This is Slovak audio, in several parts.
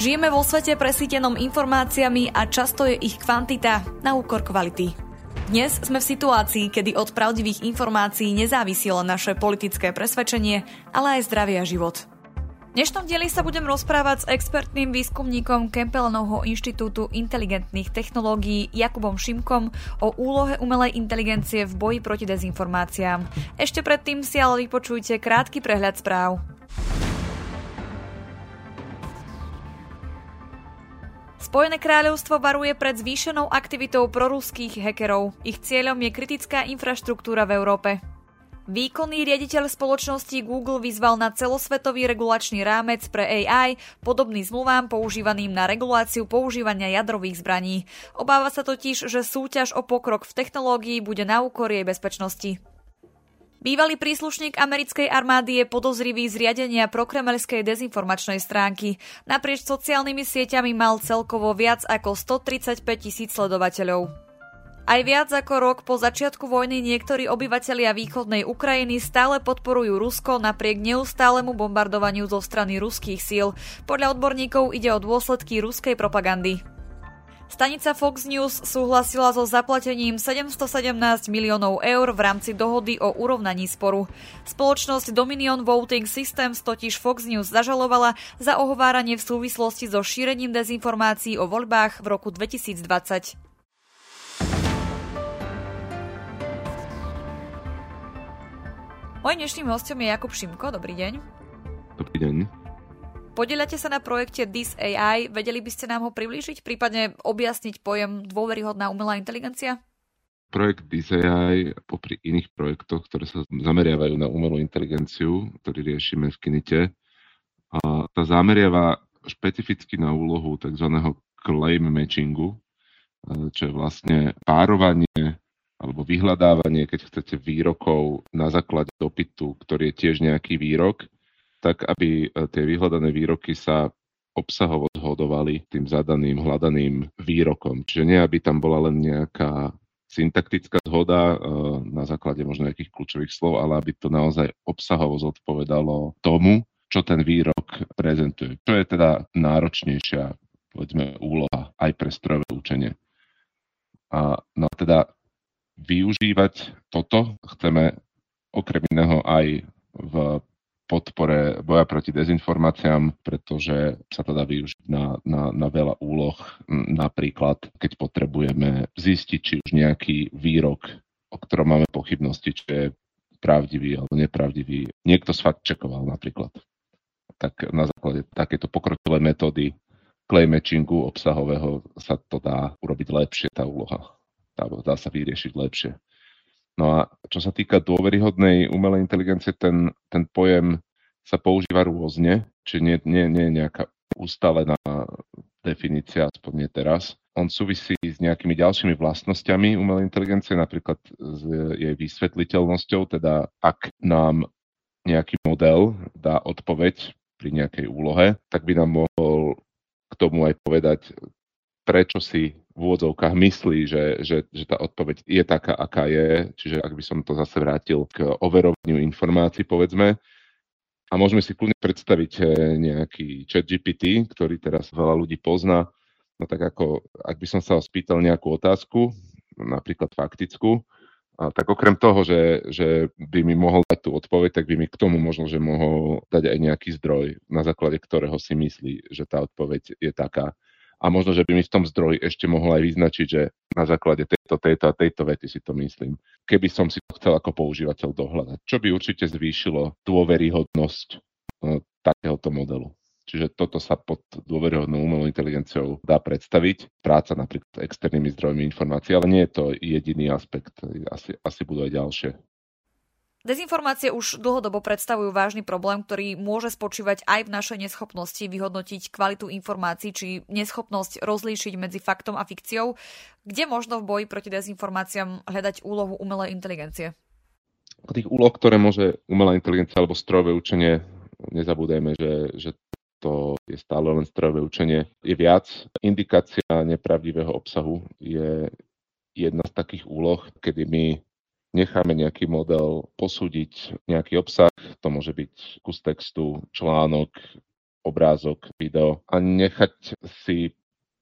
Žijeme vo svete presítenom informáciami a často je ich kvantita na úkor kvality. Dnes sme v situácii, kedy od pravdivých informácií nezávisilo naše politické presvedčenie, ale aj zdravie a život. V dnešnom dieli sa budem rozprávať s expertným výskumníkom Kempelenovho inštitútu inteligentných technológií Jakubom Šimkom o úlohe umelej inteligencie v boji proti dezinformáciám. Ešte predtým si ale vypočujte krátky prehľad správ. Spojené kráľovstvo varuje pred zvýšenou aktivitou proruských hekerov. Ich cieľom je kritická infraštruktúra v Európe. Výkonný riaditeľ spoločnosti Google vyzval na celosvetový regulačný rámec pre AI, podobný zmluvám používaným na reguláciu používania jadrových zbraní. Obáva sa totiž, že súťaž o pokrok v technológii bude na úkor jej bezpečnosti. Bývalý príslušník americkej armády je podozrivý z riadenia prokremelskej dezinformačnej stránky. Naprieč sociálnymi sieťami mal celkovo viac ako 135 tisíc sledovateľov. Aj viac ako rok po začiatku vojny niektorí obyvatelia východnej Ukrajiny stále podporujú Rusko napriek neustálemu bombardovaniu zo strany ruských síl. Podľa odborníkov ide o dôsledky ruskej propagandy. Stanica Fox News súhlasila so zaplatením 717 miliónov eur v rámci dohody o urovnaní sporu. Spoločnosť Dominion Voting Systems totiž Fox News zažalovala za ohováranie v súvislosti so šírením dezinformácií o voľbách v roku 2020. Mojím dnešným hostom je Jakub Šimko. Dobrý deň. Dobrý deň. Podielate sa na projekte This AI, vedeli by ste nám ho priblížiť, prípadne objasniť pojem dôveryhodná umelá inteligencia? Projekt AI, popri iných projektoch, ktoré sa zameriavajú na umelú inteligenciu, ktorý riešime v Kinite, a tá zameriava špecificky na úlohu tzv. claim matchingu, čo je vlastne párovanie alebo vyhľadávanie, keď chcete, výrokov na základe dopytu, ktorý je tiež nejaký výrok tak aby e, tie vyhľadané výroky sa obsahovo zhodovali tým zadaným, hľadaným výrokom. Čiže nie, aby tam bola len nejaká syntaktická zhoda e, na základe možno nejakých kľúčových slov, ale aby to naozaj obsahovo zodpovedalo tomu, čo ten výrok prezentuje. Čo je teda náročnejšia povedzme, úloha aj pre strojové učenie. A no teda využívať toto chceme okrem iného aj v podpore boja proti dezinformáciám, pretože sa to dá využiť na, na, na veľa úloh. Napríklad, keď potrebujeme zistiť, či už nejaký výrok, o ktorom máme pochybnosti, či je pravdivý alebo nepravdivý, niekto sfakt-checkoval napríklad. Tak na základe takéto pokročilé metódy matchingu obsahového sa to dá urobiť lepšie, tá úloha. Dá, dá sa vyriešiť lepšie. No a čo sa týka dôveryhodnej umelej inteligencie, ten, ten pojem sa používa rôzne, či nie, nie, nie je nejaká ustalená definícia, aspoň nie teraz. On súvisí s nejakými ďalšími vlastnosťami umelej inteligencie, napríklad s jej vysvetliteľnosťou, teda ak nám nejaký model dá odpoveď pri nejakej úlohe, tak by nám mohol k tomu aj povedať, prečo si v úvodzovkách myslí, že, že, že tá odpoveď je taká, aká je. Čiže ak by som to zase vrátil k overovaniu informácií, povedzme, a môžeme si kľudne predstaviť eh, nejaký chat GPT, ktorý teraz veľa ľudí pozná. No tak ako, ak by som sa ho spýtal nejakú otázku, napríklad faktickú, a tak okrem toho, že, že by mi mohol dať tú odpoveď, tak by mi k tomu možno, že mohol dať aj nejaký zdroj, na základe ktorého si myslí, že tá odpoveď je taká a možno, že by mi v tom zdroji ešte mohol aj vyznačiť, že na základe tejto, tejto a tejto vety si to myslím. Keby som si to chcel ako používateľ dohľadať. Čo by určite zvýšilo dôveryhodnosť no, takéhoto modelu. Čiže toto sa pod dôveryhodnou umelou inteligenciou dá predstaviť. Práca napríklad s externými zdrojmi informácií, ale nie je to jediný aspekt. Asi, asi budú aj ďalšie. Dezinformácie už dlhodobo predstavujú vážny problém, ktorý môže spočívať aj v našej neschopnosti vyhodnotiť kvalitu informácií či neschopnosť rozlíšiť medzi faktom a fikciou. Kde možno v boji proti dezinformáciám hľadať úlohu umelej inteligencie? O tých úloh, ktoré môže umelá inteligencia alebo strojové učenie, nezabúdajme, že, že to je stále len strojové učenie, je viac. Indikácia nepravdivého obsahu je jedna z takých úloh, kedy my necháme nejaký model posúdiť nejaký obsah, to môže byť kus textu, článok, obrázok, video a nechať si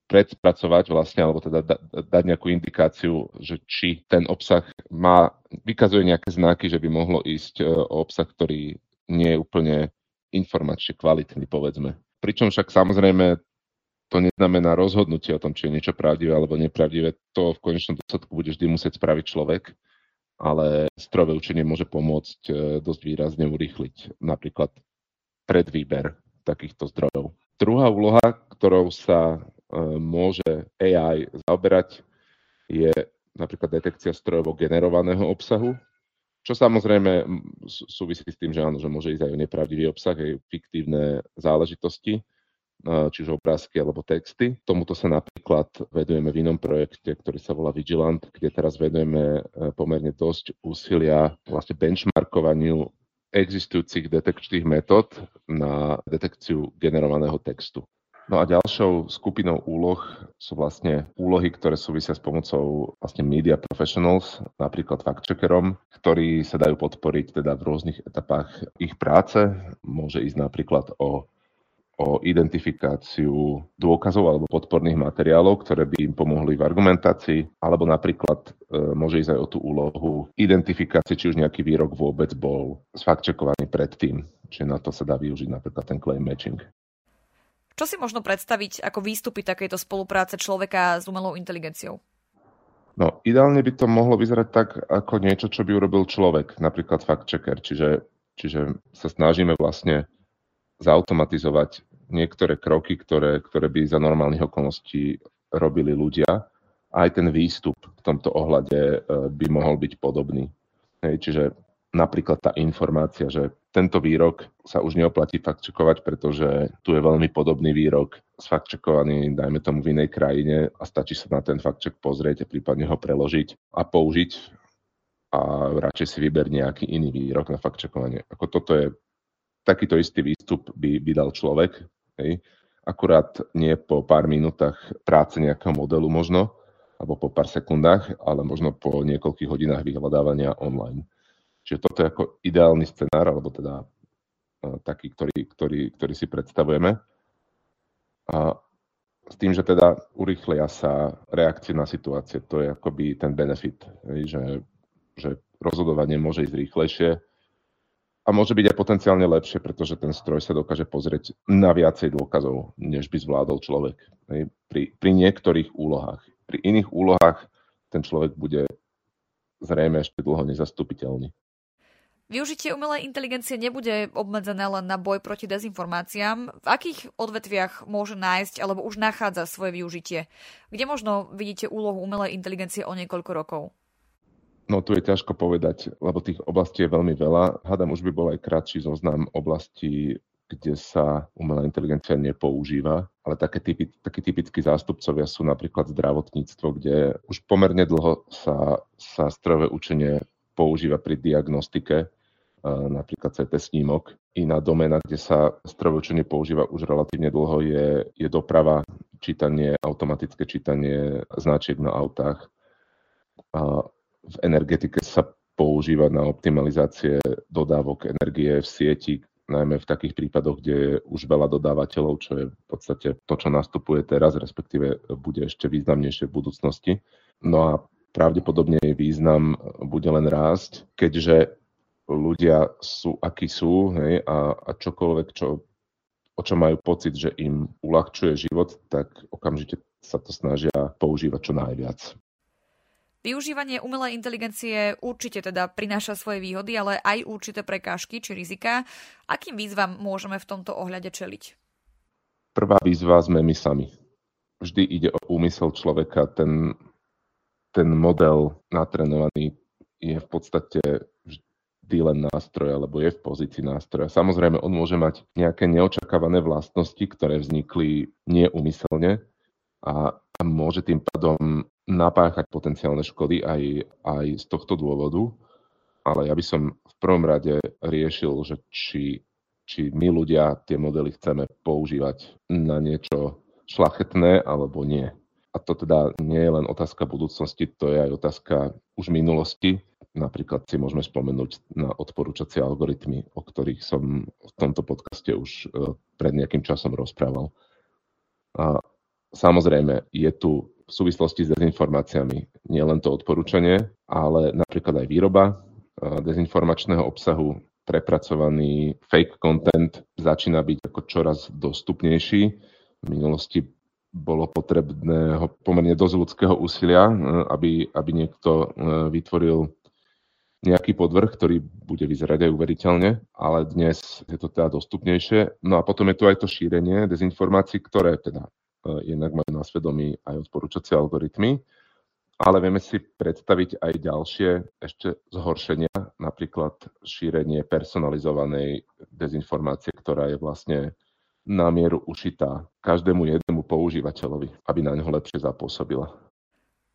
predspracovať vlastne, alebo teda da, dať nejakú indikáciu, že či ten obsah má, vykazuje nejaké znaky, že by mohlo ísť e, o obsah, ktorý nie je úplne informačne kvalitný, povedzme. Pričom však samozrejme to neznamená rozhodnutie o tom, či je niečo pravdivé alebo nepravdivé. To v konečnom dôsledku bude vždy musieť spraviť človek, ale strojové učenie môže pomôcť e, dosť výrazne urýchliť napríklad predvýber takýchto zdrojov. Druhá úloha, ktorou sa môže AI zaoberať, je napríklad detekcia strojovo generovaného obsahu, čo samozrejme súvisí s tým, že áno, že môže ísť aj o nepravdivý obsah, aj fiktívne záležitosti, čiže obrázky alebo texty. Tomuto sa napríklad vedujeme v inom projekte, ktorý sa volá Vigilant, kde teraz vedujeme e, pomerne dosť úsilia vlastne benchmarkovaniu existujúcich detekčných metód na detekciu generovaného textu. No a ďalšou skupinou úloh sú vlastne úlohy, ktoré súvisia s pomocou vlastne media professionals, napríklad fact-checkerom, ktorí sa dajú podporiť teda v rôznych etapách ich práce. Môže ísť napríklad o o identifikáciu dôkazov alebo podporných materiálov, ktoré by im pomohli v argumentácii, alebo napríklad e, môže ísť aj o tú úlohu identifikácie, či už nejaký výrok vôbec bol sfaktčekovaný predtým. Čiže na to sa dá využiť napríklad ten claim matching. Čo si možno predstaviť ako výstupy takejto spolupráce človeka s umelou inteligenciou? No, ideálne by to mohlo vyzerať tak, ako niečo, čo by urobil človek, napríklad fact-checker. Čiže, čiže sa snažíme vlastne zautomatizovať niektoré kroky, ktoré, ktoré by za normálnych okolností robili ľudia. Aj ten výstup v tomto ohľade eh, by mohol byť podobný. Hej, čiže napríklad tá informácia, že tento výrok sa už neoplatí faktčekovať, pretože tu je veľmi podobný výrok sfaktčekovaný, dajme tomu v inej krajine a stačí sa na ten faktček pozrieť a prípadne ho preložiť a použiť a radšej si vyber nejaký iný výrok na faktčekovanie. Ako toto je takýto istý výstup by, by dal človek, hej? akurát nie po pár minútach práce nejakého modelu možno, alebo po pár sekundách, ale možno po niekoľkých hodinách vyhľadávania online. Čiže toto je ako ideálny scenár, alebo teda taký, ktorý, ktorý, ktorý si predstavujeme. A s tým, že teda urychlia sa reakcie na situácie. To je akoby ten benefit, že, že rozhodovanie môže ísť rýchlejšie a môže byť aj potenciálne lepšie, pretože ten stroj sa dokáže pozrieť na viacej dôkazov, než by zvládol človek. Pri, pri niektorých úlohách. Pri iných úlohách ten človek bude zrejme ešte dlho nezastupiteľný. Využitie umelej inteligencie nebude obmedzené len na boj proti dezinformáciám. V akých odvetviach môže nájsť alebo už nachádza svoje využitie? Kde možno vidíte úlohu umelej inteligencie o niekoľko rokov? No tu je ťažko povedať, lebo tých oblastí je veľmi veľa. Hádam už by bol aj kratší zoznam oblastí, kde sa umelá inteligencia nepoužíva, ale také typy, takí typickí zástupcovia sú napríklad zdravotníctvo, kde už pomerne dlho sa, sa strojové učenie používa pri diagnostike napríklad CT snímok. Iná domena, kde sa strojové používa už relatívne dlho, je, je doprava, čítanie, automatické čítanie značiek na autách. V energetike sa používa na optimalizácie dodávok energie v sieti, najmä v takých prípadoch, kde je už veľa dodávateľov, čo je v podstate to, čo nastupuje teraz, respektíve bude ešte významnejšie v budúcnosti. No a pravdepodobne jej význam bude len rásť, keďže ľudia sú, akí sú hej, a, a čokoľvek, čo, o čo majú pocit, že im uľahčuje život, tak okamžite sa to snažia používať čo najviac. Využívanie umelej inteligencie určite teda prináša svoje výhody, ale aj určité prekážky či rizika. Akým výzvam môžeme v tomto ohľade čeliť? Prvá výzva sme my sami. Vždy ide o úmysel človeka. Ten, ten model natrenovaný je v podstate vždy len nástroj alebo je v pozícii nástroja. Samozrejme, on môže mať nejaké neočakávané vlastnosti, ktoré vznikli neumyselne a, a môže tým pádom napáchať potenciálne škody aj, aj z tohto dôvodu. Ale ja by som v prvom rade riešil, že či, či my ľudia tie modely chceme používať na niečo šlachetné alebo nie. A to teda nie je len otázka budúcnosti, to je aj otázka už minulosti Napríklad si môžeme spomenúť na odporúčacie algoritmy, o ktorých som v tomto podcaste už e, pred nejakým časom rozprával. A samozrejme, je tu v súvislosti s dezinformáciami nielen to odporúčanie, ale napríklad aj výroba e, dezinformačného obsahu, prepracovaný fake content začína byť ako čoraz dostupnejší. V minulosti bolo potrebné pomerne dosť ľudského úsilia, e, aby, aby niekto vytvoril nejaký podvrh, ktorý bude vyzerať aj uveriteľne, ale dnes je to teda dostupnejšie. No a potom je tu aj to šírenie dezinformácií, ktoré teda jednak majú na svedomí aj odporúčacie algoritmy, ale vieme si predstaviť aj ďalšie ešte zhoršenia, napríklad šírenie personalizovanej dezinformácie, ktorá je vlastne na mieru ušitá každému jednému používateľovi, aby na ňo lepšie zapôsobila.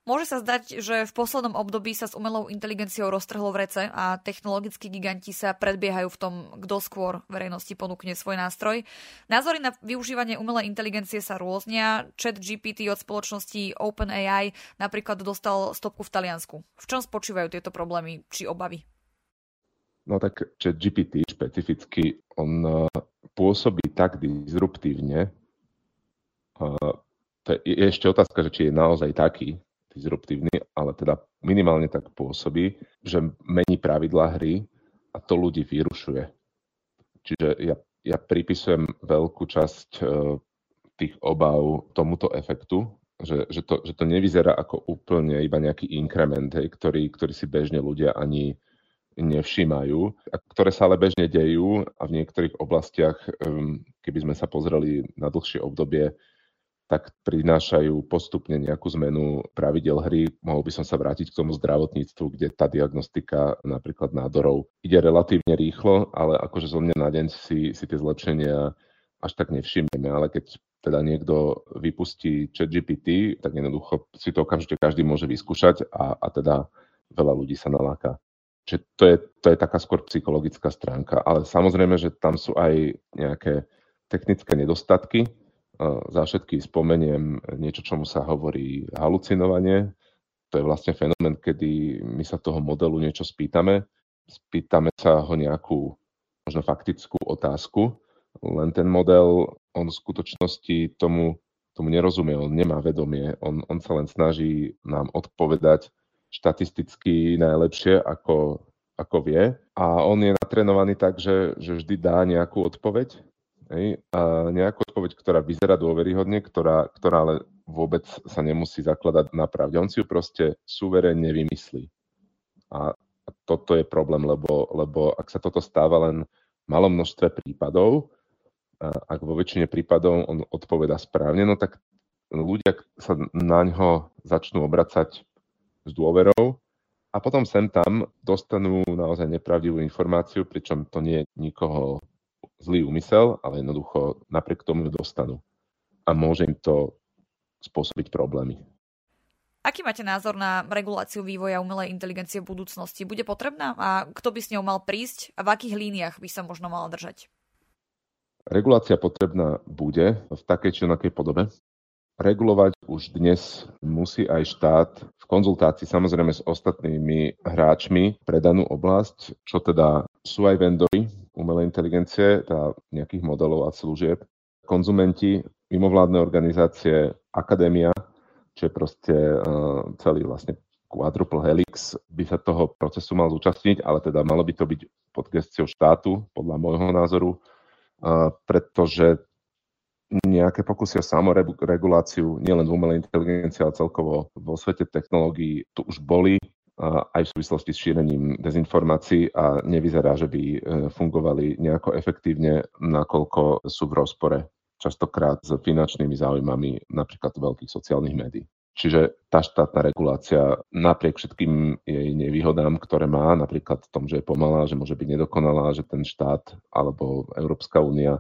Môže sa zdať, že v poslednom období sa s umelou inteligenciou roztrhlo v rece a technologickí giganti sa predbiehajú v tom, kto skôr verejnosti ponúkne svoj nástroj. Názory na využívanie umelej inteligencie sa rôznia. Chat GPT od spoločnosti OpenAI napríklad dostal stopku v Taliansku. V čom spočívajú tieto problémy či obavy? No tak chat GPT špecificky, on eh, pôsobí tak disruptívne, uh, to je ešte otázka, že či je naozaj taký, disruptívny, ale teda minimálne tak pôsobí, že mení pravidlá hry a to ľudí vyrušuje. Čiže ja, ja pripisujem veľkú časť e, tých obav tomuto efektu, že, že, to, že to nevyzerá ako úplne iba nejaký inkrement, hej, ktorý, ktorý si bežne ľudia ani nevšímajú, a ktoré sa ale bežne dejú a v niektorých oblastiach, keby sme sa pozreli na dlhšie obdobie, tak prinášajú postupne nejakú zmenu pravidel hry. Mohol by som sa vrátiť k tomu zdravotníctvu, kde tá diagnostika napríklad nádorov ide relatívne rýchlo, ale akože zo mňa na deň si, si tie zlepšenia až tak nevšimneme, ale keď teda niekto vypustí chat GPT, tak jednoducho si to okamžite každý môže vyskúšať a, a teda veľa ľudí sa naláka. Čiže to je, to je taká skôr psychologická stránka, ale samozrejme, že tam sú aj nejaké technické nedostatky, za všetky spomeniem niečo, čomu sa hovorí halucinovanie. To je vlastne fenomén, kedy my sa toho modelu niečo spýtame, spýtame sa ho nejakú možno faktickú otázku, len ten model, on v skutočnosti tomu, tomu nerozumie, on nemá vedomie, on, on sa len snaží nám odpovedať štatisticky najlepšie, ako, ako vie. A on je natrenovaný tak, že, že vždy dá nejakú odpoveď Hej, a nejakú odpoveď, ktorá vyzerá dôveryhodne, ktorá, ktorá ale vôbec sa nemusí zakladať na pravde. On si ju proste suverénne vymyslí. A toto je problém, lebo, lebo ak sa toto stáva len v malom množstve prípadov, ak vo väčšine prípadov on odpoveda správne, no tak ľudia sa na ňo začnú obracať s dôverou a potom sem tam dostanú naozaj nepravdivú informáciu, pričom to nie je nikoho zlý úmysel, ale jednoducho napriek tomu ju dostanú. A môže im to spôsobiť problémy. Aký máte názor na reguláciu vývoja umelej inteligencie v budúcnosti? Bude potrebná a kto by s ňou mal prísť a v akých líniách by sa možno mala držať? Regulácia potrebná bude v takej či onakej podobe. Regulovať už dnes musí aj štát v konzultácii samozrejme s ostatnými hráčmi pre danú oblasť, čo teda sú aj vendory, umelej inteligencie, teda nejakých modelov a služieb. Konzumenti, mimovládne organizácie, akadémia, čo je proste uh, celý vlastne quadruple helix, by sa toho procesu mal zúčastniť, ale teda malo by to byť pod gestiou štátu, podľa môjho názoru, uh, pretože nejaké pokusy o samoreguláciu nielen v umelej inteligencii, ale celkovo vo svete technológií tu už boli aj v súvislosti s šírením dezinformácií a nevyzerá, že by e, fungovali nejako efektívne, nakoľko sú v rozpore častokrát s finančnými záujmami napríklad veľkých sociálnych médií. Čiže tá štátna regulácia napriek všetkým jej nevýhodám, ktoré má, napríklad v tom, že je pomalá, že môže byť nedokonalá, že ten štát alebo Európska únia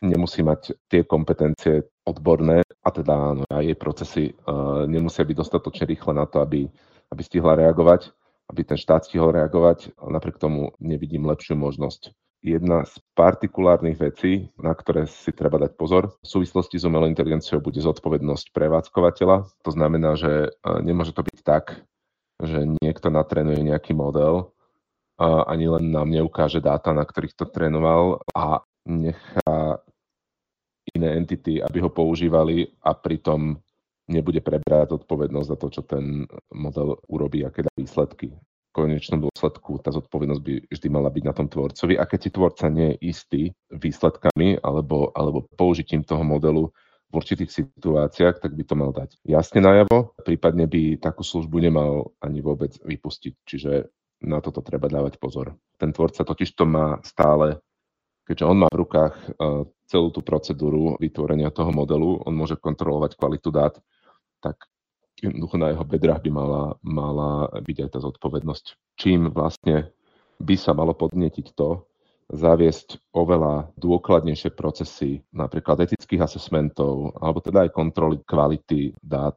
nemusí mať tie kompetencie odborné a teda áno, aj jej procesy uh, nemusia byť dostatočne rýchle na to, aby aby stihla reagovať, aby ten štát stihol reagovať, napriek tomu nevidím lepšiu možnosť. Jedna z partikulárnych vecí, na ktoré si treba dať pozor, v súvislosti s umelou inteligenciou bude zodpovednosť prevádzkovateľa. To znamená, že e, nemôže to byť tak, že niekto natrénuje nejaký model, a ani len nám neukáže dáta, na ktorých to trénoval a nechá iné entity, aby ho používali a pritom nebude prebrať zodpovednosť za to, čo ten model urobí, aké dá výsledky. V konečnom dôsledku tá zodpovednosť by vždy mala byť na tom tvorcovi a keď si tvorca nie je istý výsledkami alebo, alebo použitím toho modelu v určitých situáciách, tak by to mal dať jasne najavo, prípadne by takú službu nemal ani vôbec vypustiť. Čiže na toto treba dávať pozor. Ten tvorca totiž to má stále, keďže on má v rukách e, celú tú procedúru vytvorenia toho modelu, on môže kontrolovať kvalitu dát, tak jednoducho na jeho bedrách by mala, mala byť aj tá zodpovednosť. Čím vlastne by sa malo podnetiť to, zaviesť oveľa dôkladnejšie procesy, napríklad etických asesmentov, alebo teda aj kontroly kvality dát,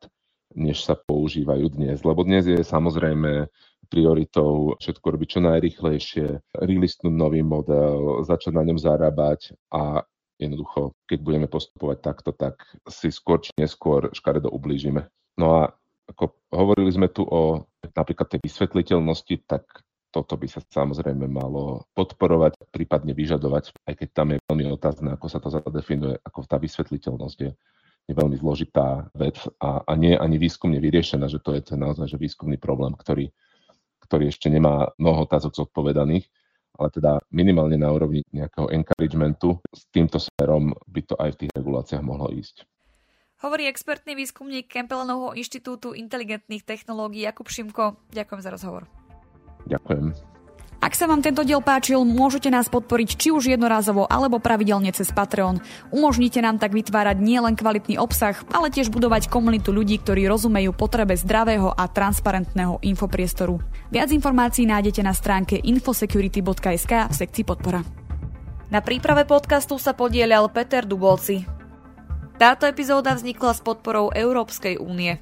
než sa používajú dnes. Lebo dnes je samozrejme prioritou všetko robiť čo najrychlejšie, releasenúť nový model, začať na ňom zarábať a jednoducho, keď budeme postupovať takto, tak si skôr či neskôr škaredo ublížime. No a ako hovorili sme tu o napríklad tej vysvetliteľnosti, tak toto by sa samozrejme malo podporovať, prípadne vyžadovať, aj keď tam je veľmi otázne, ako sa to zadefinuje, ako tá vysvetliteľnosť je, je veľmi zložitá vec a, a nie ani výskumne vyriešená, že to je ten naozaj že výskumný problém, ktorý, ktorý ešte nemá mnoho otázok zodpovedaných, ale teda minimálne na úrovni nejakého encouragementu s týmto smerom by to aj v tých reguláciách mohlo ísť. Hovorí expertný výskumník Kempelenovho inštitútu inteligentných technológií Jakub Šimko. Ďakujem za rozhovor. Ďakujem. Ak sa vám tento diel páčil, môžete nás podporiť či už jednorázovo alebo pravidelne cez Patreon. Umožnite nám tak vytvárať nielen kvalitný obsah, ale tiež budovať komunitu ľudí, ktorí rozumejú potrebe zdravého a transparentného infopriestoru. Viac informácií nájdete na stránke infosecurity.sk v sekcii podpora. Na príprave podcastu sa podielal Peter Dubolci. Táto epizóda vznikla s podporou Európskej únie.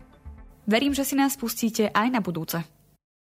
Verím, že si nás pustíte aj na budúce.